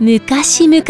昔々、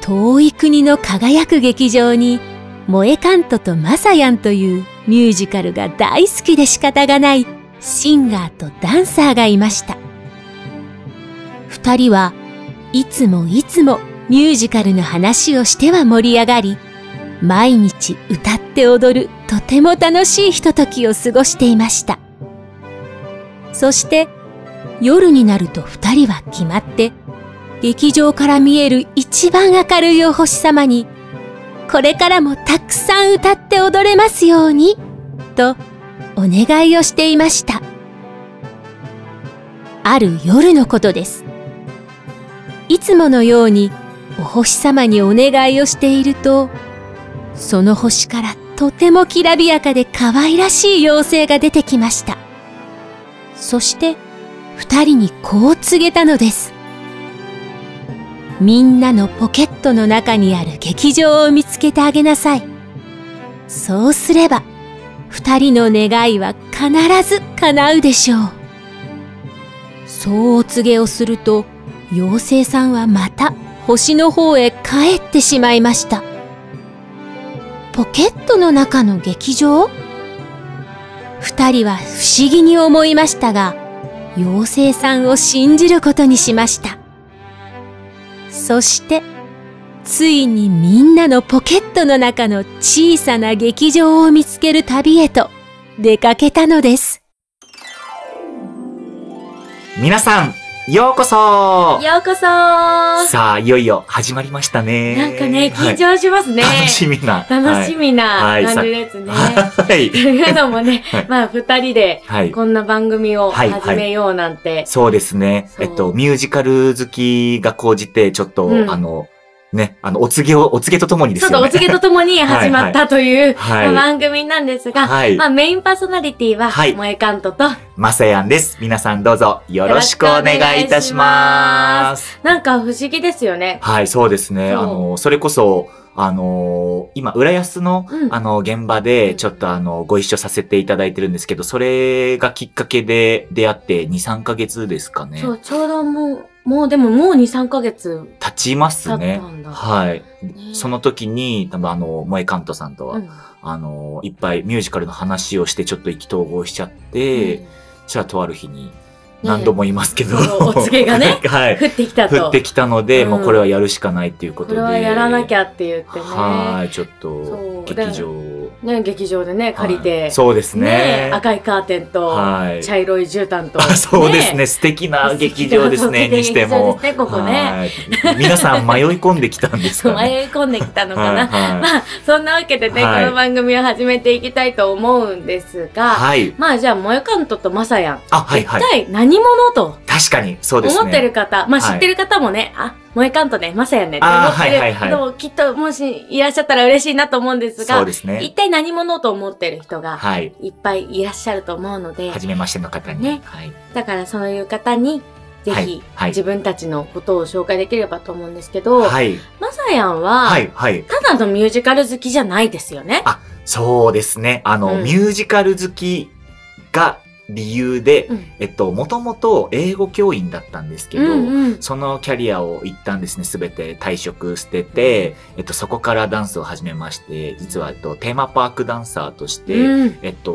遠い国の輝く劇場に、萌えカントとマサヤンというミュージカルが大好きで仕方がないシンガーとダンサーがいました。二人はいつもいつもミュージカルの話をしては盛り上がり、毎日歌って踊るとても楽しいひとときを過ごしていました。そして夜になると二人は決まって劇場から見える一番明るいお星様にこれからもたくさん歌って踊れますようにとお願いをしていました。ある夜のことです。いつものようにお星様にお願いをしていると、その星からとてもきらびやかで可愛らしい妖精が出てきました。そして二人にこう告げたのです。みんなのポケットの中にある劇場を見つけてあげなさい。そうすれば、二人の願いは必ず叶うでしょう。そうお告げをすると、妖精さんはまた星の方へ帰ってしまいました。ポケットの中の劇場？二人は不思議に思いましたが、妖精さんを信じることにしました。そして、ついにみんなのポケットの中の小さな劇場を見つける旅へと出かけたのです。皆さん、ようこそようこそさあ、いよいよ始まりましたね。なんかね、緊張しますね。はい、楽しみな。楽しみな感じですね。はい。というのもね、まあ、二人で、こんな番組を始めようなんて。はいはい、そうですね。えっと、ミュージカル好きが講じて、ちょっと、うん、あの、ね、あの、お告げを、お告げとともにですね。そうお告げとともに始まったというはい、番組なんですが、はい、まあメインパーソナリティは、はい、萌えカントと、まさやんです。皆さんどうぞよろしくお願いいたします。なんか不思議ですよね。はい、そうですね。あの、それこそ、あのー、今、浦安の、うん、あの、現場で、ちょっとあの、ご一緒させていただいてるんですけど、それがきっかけで出会って2、3ヶ月ですかね。そう、ちょうどもう、もうでももう2、3ヶ月。経ちますね。はい。ね、その時に、多分あの、萌えカントさんとは、うん、あの、いっぱいミュージカルの話をしてちょっと意気投合しちゃって、うん、そしたらとある日に、何度も言いますけど、お告げがね、はい、降ってきたと。降ってきたので、うん、もうこれはやるしかないっていうことで。これはやらなきゃって言ってね。はい、ちょっと、劇場ね、劇場でね、借りて、はい、そうですね、ね、赤いカーテンと、はい、茶色い絨毯と、そうですね、素敵な劇場ですね、にしても。ね、ここね。皆さん迷い込んできたんですか、ね、迷い込んできたのかな。まあ、そんなわけでね、この番組を始めていきたいと思うんですが、はい、まあ、じゃあ、もよかんととまさやん。あ、はいはい。一体何者と。確かに、そうですね。思ってる方、まあ、知ってる方もね、あ、萌えかんとね、まさやねって思ってる人もきっともしいらっしゃったら嬉しいなと思うんですが、そうですね。一体何者と思ってる人が、はい。いっぱいいらっしゃると思うので、はじめましての方に。ね。はい。だからそういう方に、ぜひ、はい、自分たちのことを紹介できればと思うんですけど、はい。まさやんは、はい、はい。ただのミュージカル好きじゃないですよね。あ、そうですね。あの、うん、ミュージカル好きが理由で、うん、えっと、もともと英語教員だったんですけど、うんうん、そのキャリアを一旦ですね、すべて退職捨てて、えっと、そこからダンスを始めまして、実は、えっと、テーマパークダンサーとして、うん、えっと、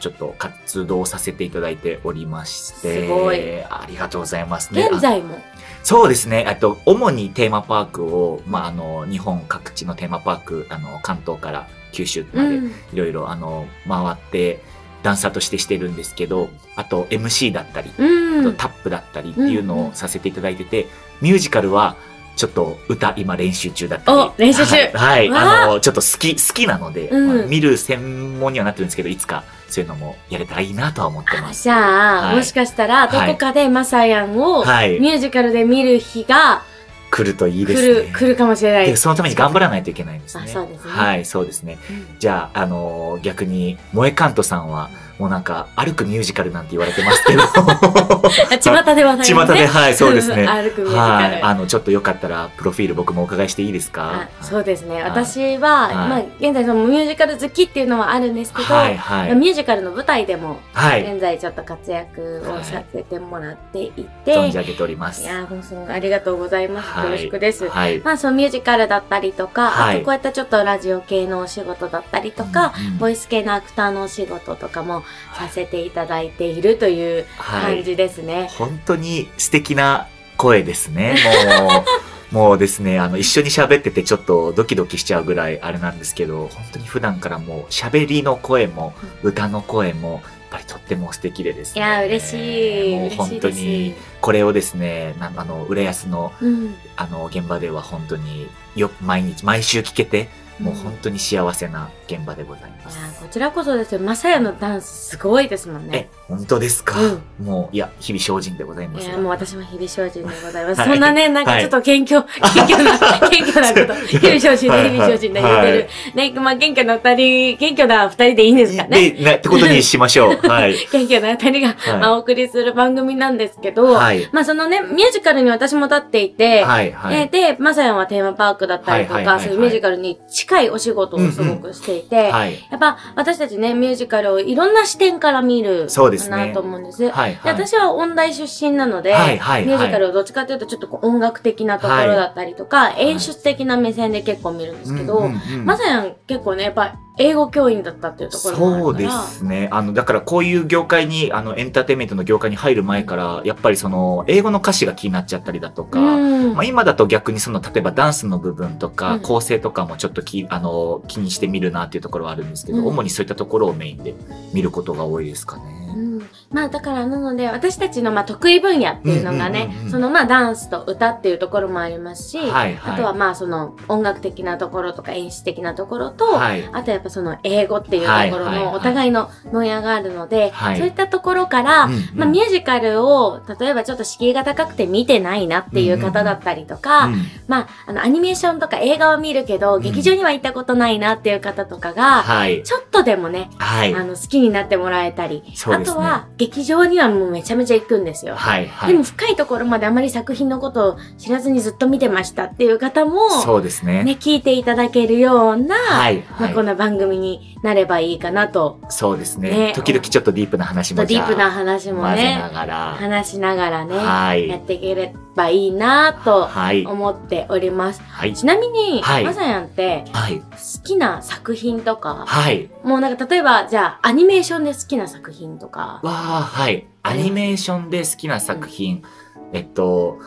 ちょっと活動させていただいておりまして、すごい。ありがとうございますね。現在も？そうですね。あと、主にテーマパークを、まあ、あの、日本各地のテーマパーク、あの、関東から九州まで、いろいろ、あの、回って、ダンサーとしてしてるんですけど、あと MC だったり、うん、とタップだったりっていうのをさせていただいてて、ミュージカルはちょっと歌今練習中だったり。練習中はい、はい。あの、ちょっと好き、好きなので、うん、まあ、見る専門にはなってるんですけど、いつかそういうのもやれたらいいなとは思ってます。じゃあ、はい、もしかしたら、どこかでマサヤンをミュージカルで見る日が、来るといいですね。来る、来るかもしれない。で、そのために頑張らないといけないんですね。そうですね。はい、そうですね。うん、じゃあ、あのー、逆に、萌えカントさんは、もうなんか、歩くミュージカルなんて言われてますけど。巷ではない、ね。巷で、はい、そうですね。歩くミュージカル。はい。あの、ちょっとよかったら、プロフィール僕もお伺いしていいですか？そうですね。私は、まあ、現在そのミュージカル好きっていうのはあるんですけど、はいはい、ミュージカルの舞台でも、はい、現在ちょっと活躍をさせてもらっていて、存じ上げております。いや、もうそのありがとうございます。よろしくです。はい。まあ、そのミュージカルだったりとか、あとこういったちょっとラジオ系のお仕事だったりとか、ボイス系のアクターのお仕事とかもさせていただいているという感じですね。はい、本当に素敵な声ですね。もう もうですね、あの、一緒に喋っててちょっとドキドキしちゃうぐらいあれなんですけど、本当に普段からもう喋りの声も、歌の声も、やっぱりとっても素敵でですね。いや、嬉しい。もう本当に、これをですね、あの、浦安の、うん、あの、現場では本当によ、毎日、毎週聞けて、もう本当に幸せな現場でございます。こちらこそですよ。まさやのダンスすごいですもんね。え、本当ですか、うん、もう、いや、日々精進でございます。いや、もう私も日々精進でございます。はい、そんなね、なんかちょっと謙虚、謙虚な、謙虚なこと、日々精進で日々精進で言ってる。ね、まあ、謙虚な二人、謙虚な二人でいいんですかね。で、なってことにしましょう。はい。謙虚な二人が、まあ、お送りする番組なんですけど、はい、まあ、そのね、ミュージカルに私も立っていて、はい、はい。で、まさやんはテーマパークだったりとか、そういうミュージカルに近いお仕事をすごくしていて、うんうん。はい、やっぱ私たちね、ミュージカルをいろんな視点から見るそうですなと思うんです。はいはい、で私は音大出身なので、はいはいはい、ミュージカルをどっちかというとちょっと音楽的なところだったりとか、はい、演出的な目線で結構見るんですけど、まさやん結構ね、やっぱ英語教員だったっていうところもそうですね。あの、だからこういう業界に、あの、エンターテインメントの業界に入る前から、やっぱりその、英語の歌詞が気になっちゃったりだとか、まあ今だと逆にその、例えばダンスの部分とか、構成とかもちょっとき、あの、気にしてみるなっていうところはあるんですけど、主にそういったところをメインで見ることが多いですかね。まあだからなので私たちのまあ得意分野っていうのがね、そのまあダンスと歌っていうところもありますし、はいはい、あとはまあその音楽的なところとか演出的なところと、はい、あとやっぱその英語っていうところのお互いの分野があるので、はい、そういったところから、まあミュージカルを例えばちょっと敷居が高くて見てないなっていう方だったりとか、まああのアニメーションとか映画は見るけど、劇場には行ったことないなっていう方とかが、ちょっとでもね、あの好きになってもらえたり、あとは劇場にはもうめちゃめちゃ行くんですよ。はいはい、でも深いところまであまり作品のことを知らずにずっと見てましたっていう方も、そうですね。ね、聞いていただけるような、はいはい、まあ、この番組になればいいかなと。そうですね。ね。時々ちょっとディープな話もディープな話もね、話しながらね、はい、やっていければいいなと思っております。はい、ちなみに、はい、まさやんって、はい、好きな作品とか、はい、もうなんか例えば、じゃあアニメーションで好きな作品とか、わはい。アニメーションで好きな作品、うん、えっと、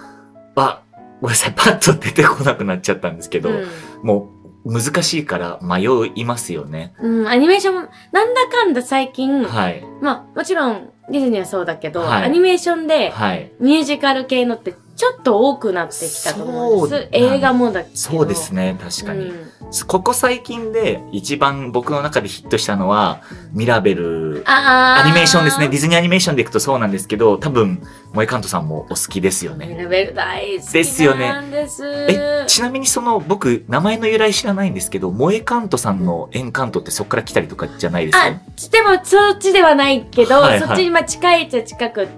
あ、ごめんなさい、パッと出てこなくなっちゃったんですけど、うん、もう難しいから迷いますよね。うん、アニメーション、なんだかんだ最近、はい。まあ、もちろんディズニーはそうだけど、はい、アニメーションで、ミュージカル系のってちょっと多くなってきたと思うんです。映画もだけど。そうですね、確かに。うんここ最近で一番僕の中でヒットしたのは、ミラベル、アニメーションですね。ディズニーアニメーションでいくとそうなんですけど、多分、萌えカントさんもお好きですよね。ミラベル大好きですよね。え、ちなみにその、僕、名前の由来知らないんですけど、萌えカントさんのエンカントってそこから来たりとかじゃないですか？あ、でもそっちではないけど、はいはい、そっちにまあ近いっちゃ近くって、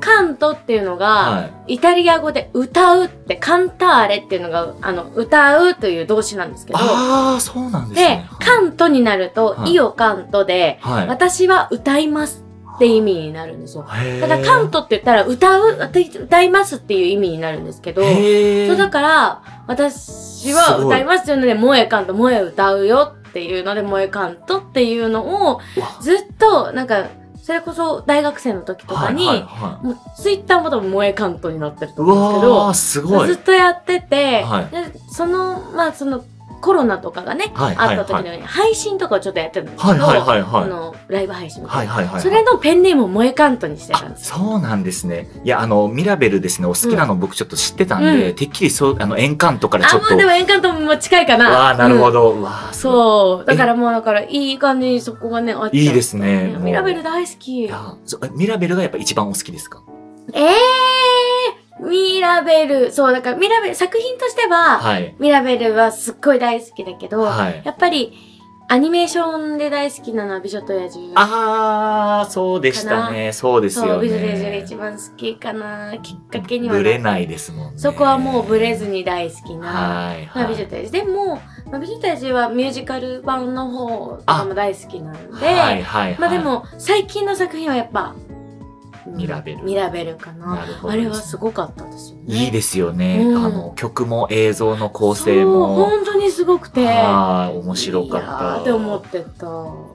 カントっていうのが、はい、イタリア語で歌うって、カンターレっていうのが、あの、歌うという動詞なんですけど、ああ、そうなんですね。で、カントになると、はい、イオカントで、はい、私は歌いますって意味になるんですよ。だからカントって言ったら歌う、歌いますっていう意味になるんですけど、そうだから、私は歌いますっていうので、萌えカント、萌え歌うよっていうので、萌えカントっていうのを、ずっと、なんか、それこそ大学生の時とかに、はいはいはい、もうツイッターも多分萌えカントになってると思うんですけど、ずっとやってて、はい、でその、まあそのコロナとかがね、はいあった時のように配信とかをちょっとやってるんですけど、はいはいはいはい、のライブ配信はいはいはいはい、それのペンネームを萌えカントにしてたんですそうなんですね。いやあのミラベルですね。お好きなの僕ちょっと知ってたんで、うん、てっきりそうあのエンカントからちょっと。あでもエンカントも近いかな。わあなるほど、うん、わそう。だからもうだからいい感じにそこがねあっていいですね。ミラベル大好き。いやミラベルがやっぱ一番お好きですか？ええーミラベル、そう、だからミラベル、作品としては、はい、ミラベルはすっごい大好きだけど、はい、やっぱり、アニメーションで大好きなのは美女と野獣。ああ、そうでしたね。そうですよね。美女と野獣が一番好きかな。きっかけには。ぶれないですもんね。そこはもうぶれずに大好きな。はい、はい、美女と野獣。でも、まあ、美女と野獣はミュージカル版の方とかも大好きなんで、はいはいはい、まあでも、最近の作品はやっぱ、ミラベル。ミラベルかな。なね、あれはすごかったですよね。いいですよね。うん、あの、曲も映像の構成も。本当にすごくて。ああ、面白かった。って思ってた。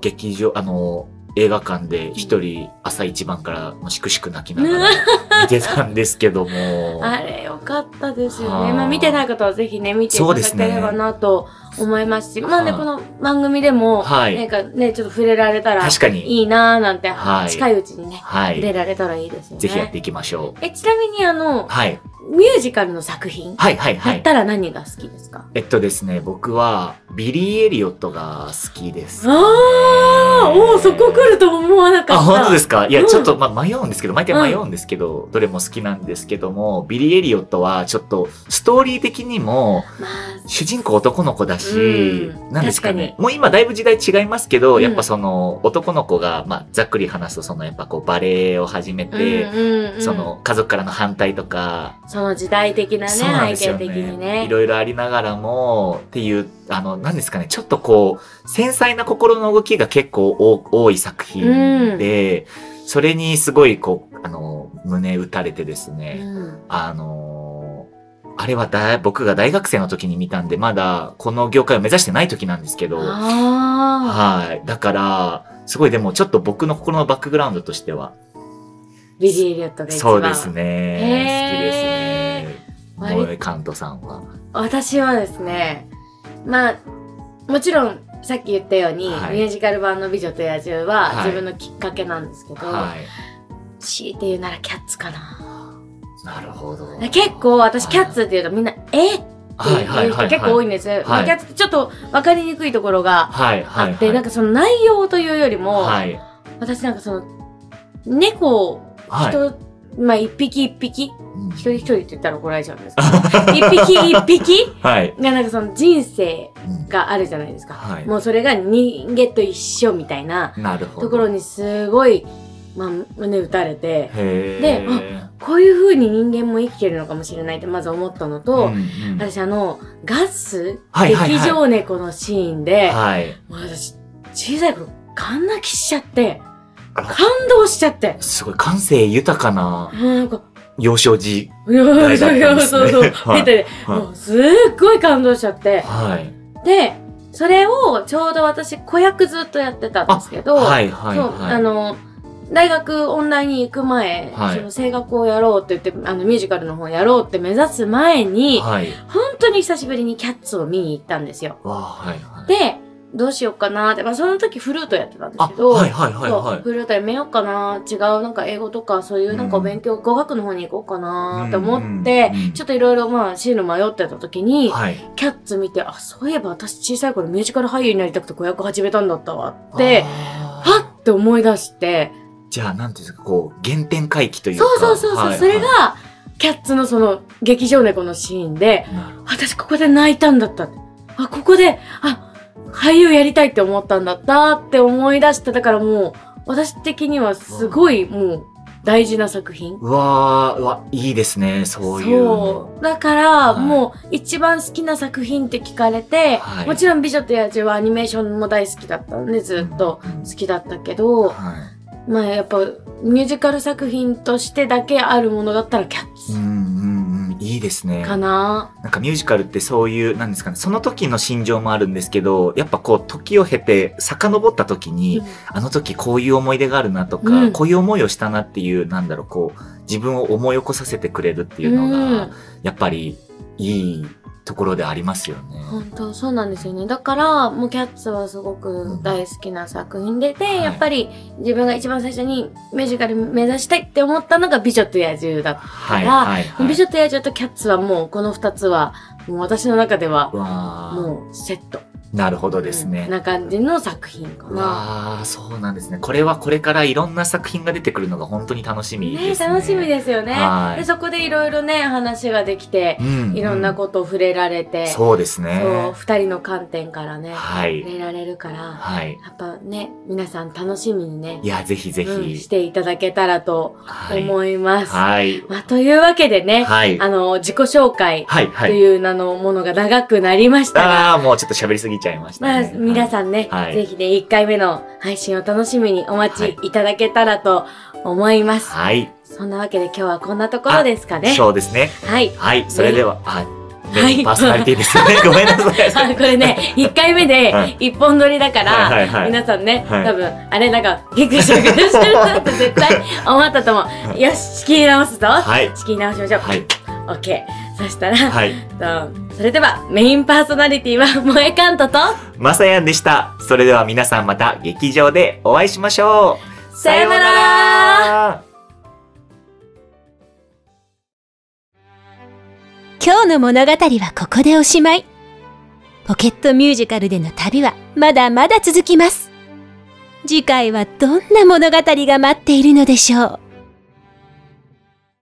劇場、あの、映画館で一人朝一番からもしくしく泣きながら 見てたんですけども。あれよかったですよね。まあ見てない方はぜひね、見ていただければなと思いますし、まあね、この番組でも、はい、なんかね、ちょっと触れられたら、確かに。いいなーなんて、はい、近いうちにね、はい、出られたらいいですね。ぜひやっていきましょう。え、ちなみにあの、はい。ミュージカルの作品はいはいはい。だったら何が好きですか？えっとですね、僕は、ビリー・エリオットが好きです、ね。ああおおそこ来ると思わなかった。あ、本当ですか？いや、ちょっと、まあ迷うんですけど、毎回迷うんですけど、うん、どれも好きなんですけども、ビリー・エリオットはちょっと、ストーリー的にも、まあ、主人公男の子だし、うん、なんですかね。もう今だいぶ時代違いますけど、うん、やっぱその、男の子が、まあ、ざっくり話すと、その、やっぱこう、バレエを始めて、その、家族からの反対とか、その時代的なね、背景的にね。いろいろありながらも、っていう、あの、何ですかね、ちょっとこう、繊細な心の動きが結構多い作品で、うん、それにすごいこう、あの、胸打たれてですね、うん、あの、あれはだ僕が大学生の時に見たんで、まだこの業界を目指してない時なんですけど、はい。だから、すごいでもちょっと僕の心のバックグラウンドとしては、ビリー・エリオットが一番そうですね。好きですね。萌えカントさんは。私はですね、まあ、もちろん、さっき言ったように、はい、ミュージカル版の美女と野獣は自分のきっかけなんですけど、はい、強いて言うならキャッツかな。なるほど。結構私キャッツって言うとみんな、えっていう人結構多いんです。キャッツってちょっと分かりにくいところがあって、なんかその内容というよりも、私なんかその、猫を人、まあ一匹一匹一人一人って言ったら怒られちゃうんですけど、一匹一匹？がなんかその人生があるじゃないですか。はい、もうそれが人間と一緒みたいなところにすごい、まあ、胸打たれて、で、あ、こういう風に人間も生きてるのかもしれないってまず思ったのと、うんうん、私あの、ガス、はいはいはい、劇場猫のシーンで、はい、もう私、小さい頃、ガン泣きしちゃって、感動しちゃって。すごい感性豊かな。なんか幼少時代だったんですね。そうそう。はい、で、もうすっごい感動しちゃって。はい。で、それをちょうど私子役ずっとやってたんですけど、はいはい、はい、そう、あの、大学音大に行く前、はい、その声楽をやろうって言って、あのミュージカルの方やろうって目指す前に、はい、本当に久しぶりにキャッツを見に行ったんですよ。はいはい、で、どうしようかなって、まあその時フルートやってたんですけど、はいはいはいはい、フルートやめようかな、違うなんか英語とかそういうなんかお勉強、うん、語学の方に行こうかなって思って、うんうん、ちょっといろいろまあ進路迷ってた時に、はい、キャッツ見て、あ、そういえば私小さい頃ミュージカル俳優になりたくて子役始めたんだったわって、はって思い出して。じゃあ、なんていうんですか、こう、原点回帰というか。そうそうそうそう、はいはい、それが、キャッツのその劇場猫のシーンで、私ここで泣いたんだった。あ、ここで、あ、俳優やりたいって思ったんだったって思い出して、だからもう、私的にはすごいもう大事な作品。うわー、うわ、いいですね、そういう。そう。だから、はい、もう一番好きな作品って聞かれて、はい、もちろん美女と野獣はアニメーションも大好きだったんで、ずっと好きだったけど、はい、まあやっぱミュージカル作品としてだけあるものだったらキャッツ。いいですね。かな。なんかミュージカルってそういう、なんですかね、その時の心情もあるんですけど、やっぱこう、時を経て、遡った時に、うん、あの時こういう思い出があるなとか、うん、こういう思いをしたなっていう、なんだろう、こう、自分を思い起こさせてくれるっていうのが、うん、やっぱりいいところでありますよね。本当そうなんですよね。だから、もうキャッツはすごく大好きな作品で、で、はい、やっぱり自分が一番最初にミュージカル目指したいって思ったのが美女と野獣だったから、はいはいはい、美女と野獣とキャッツはもうこの二つは、もう私の中では、もうセット。なるほどですね。な感じの作品かな。ああ、そうなんですね。これはこれからいろんな作品が出てくるのが本当に楽しみですね。ね楽しみですよね。でそこでいろいろね、話ができて、うんうん、いろんなことを触れられて。そうですね。そう、二人の観点からね、はい、触れられるから、はい、やっぱね、皆さん楽しみにね。いや、ぜひぜひ、うん、していただけたらと思います。はい。まあ、というわけでね、はい、あの、自己紹介という名のものが長くなりましたが。ああ、もうちょっと喋りすぎちゃいましたね。まあ、皆さんね、はい、ぜひね、1回目の配信を楽しみにお待ちいただけたらと思います。はい。そんなわけで今日はこんなところですかね。そうですね。はい。はい。それでは、はい。はい、パーソナリティですね。ごめんなさい。これね、1回目で一本撮りだから、皆さんね、多分、あれなんか、ギクシャクしてるなって絶対 思ったと思う。よし、仕切り直すぞ。はい。仕切り直しましょう。はい。オッケー。そしたら、はい。それでは、メインパーソナリティは、萌えカントと、まさやんでした。それでは皆さんまた劇場でお会いしましょう。さようなら今日の物語はここでおしまい。ポケットミュージカルでの旅はまだまだ続きます。次回はどんな物語が待っているのでしょう。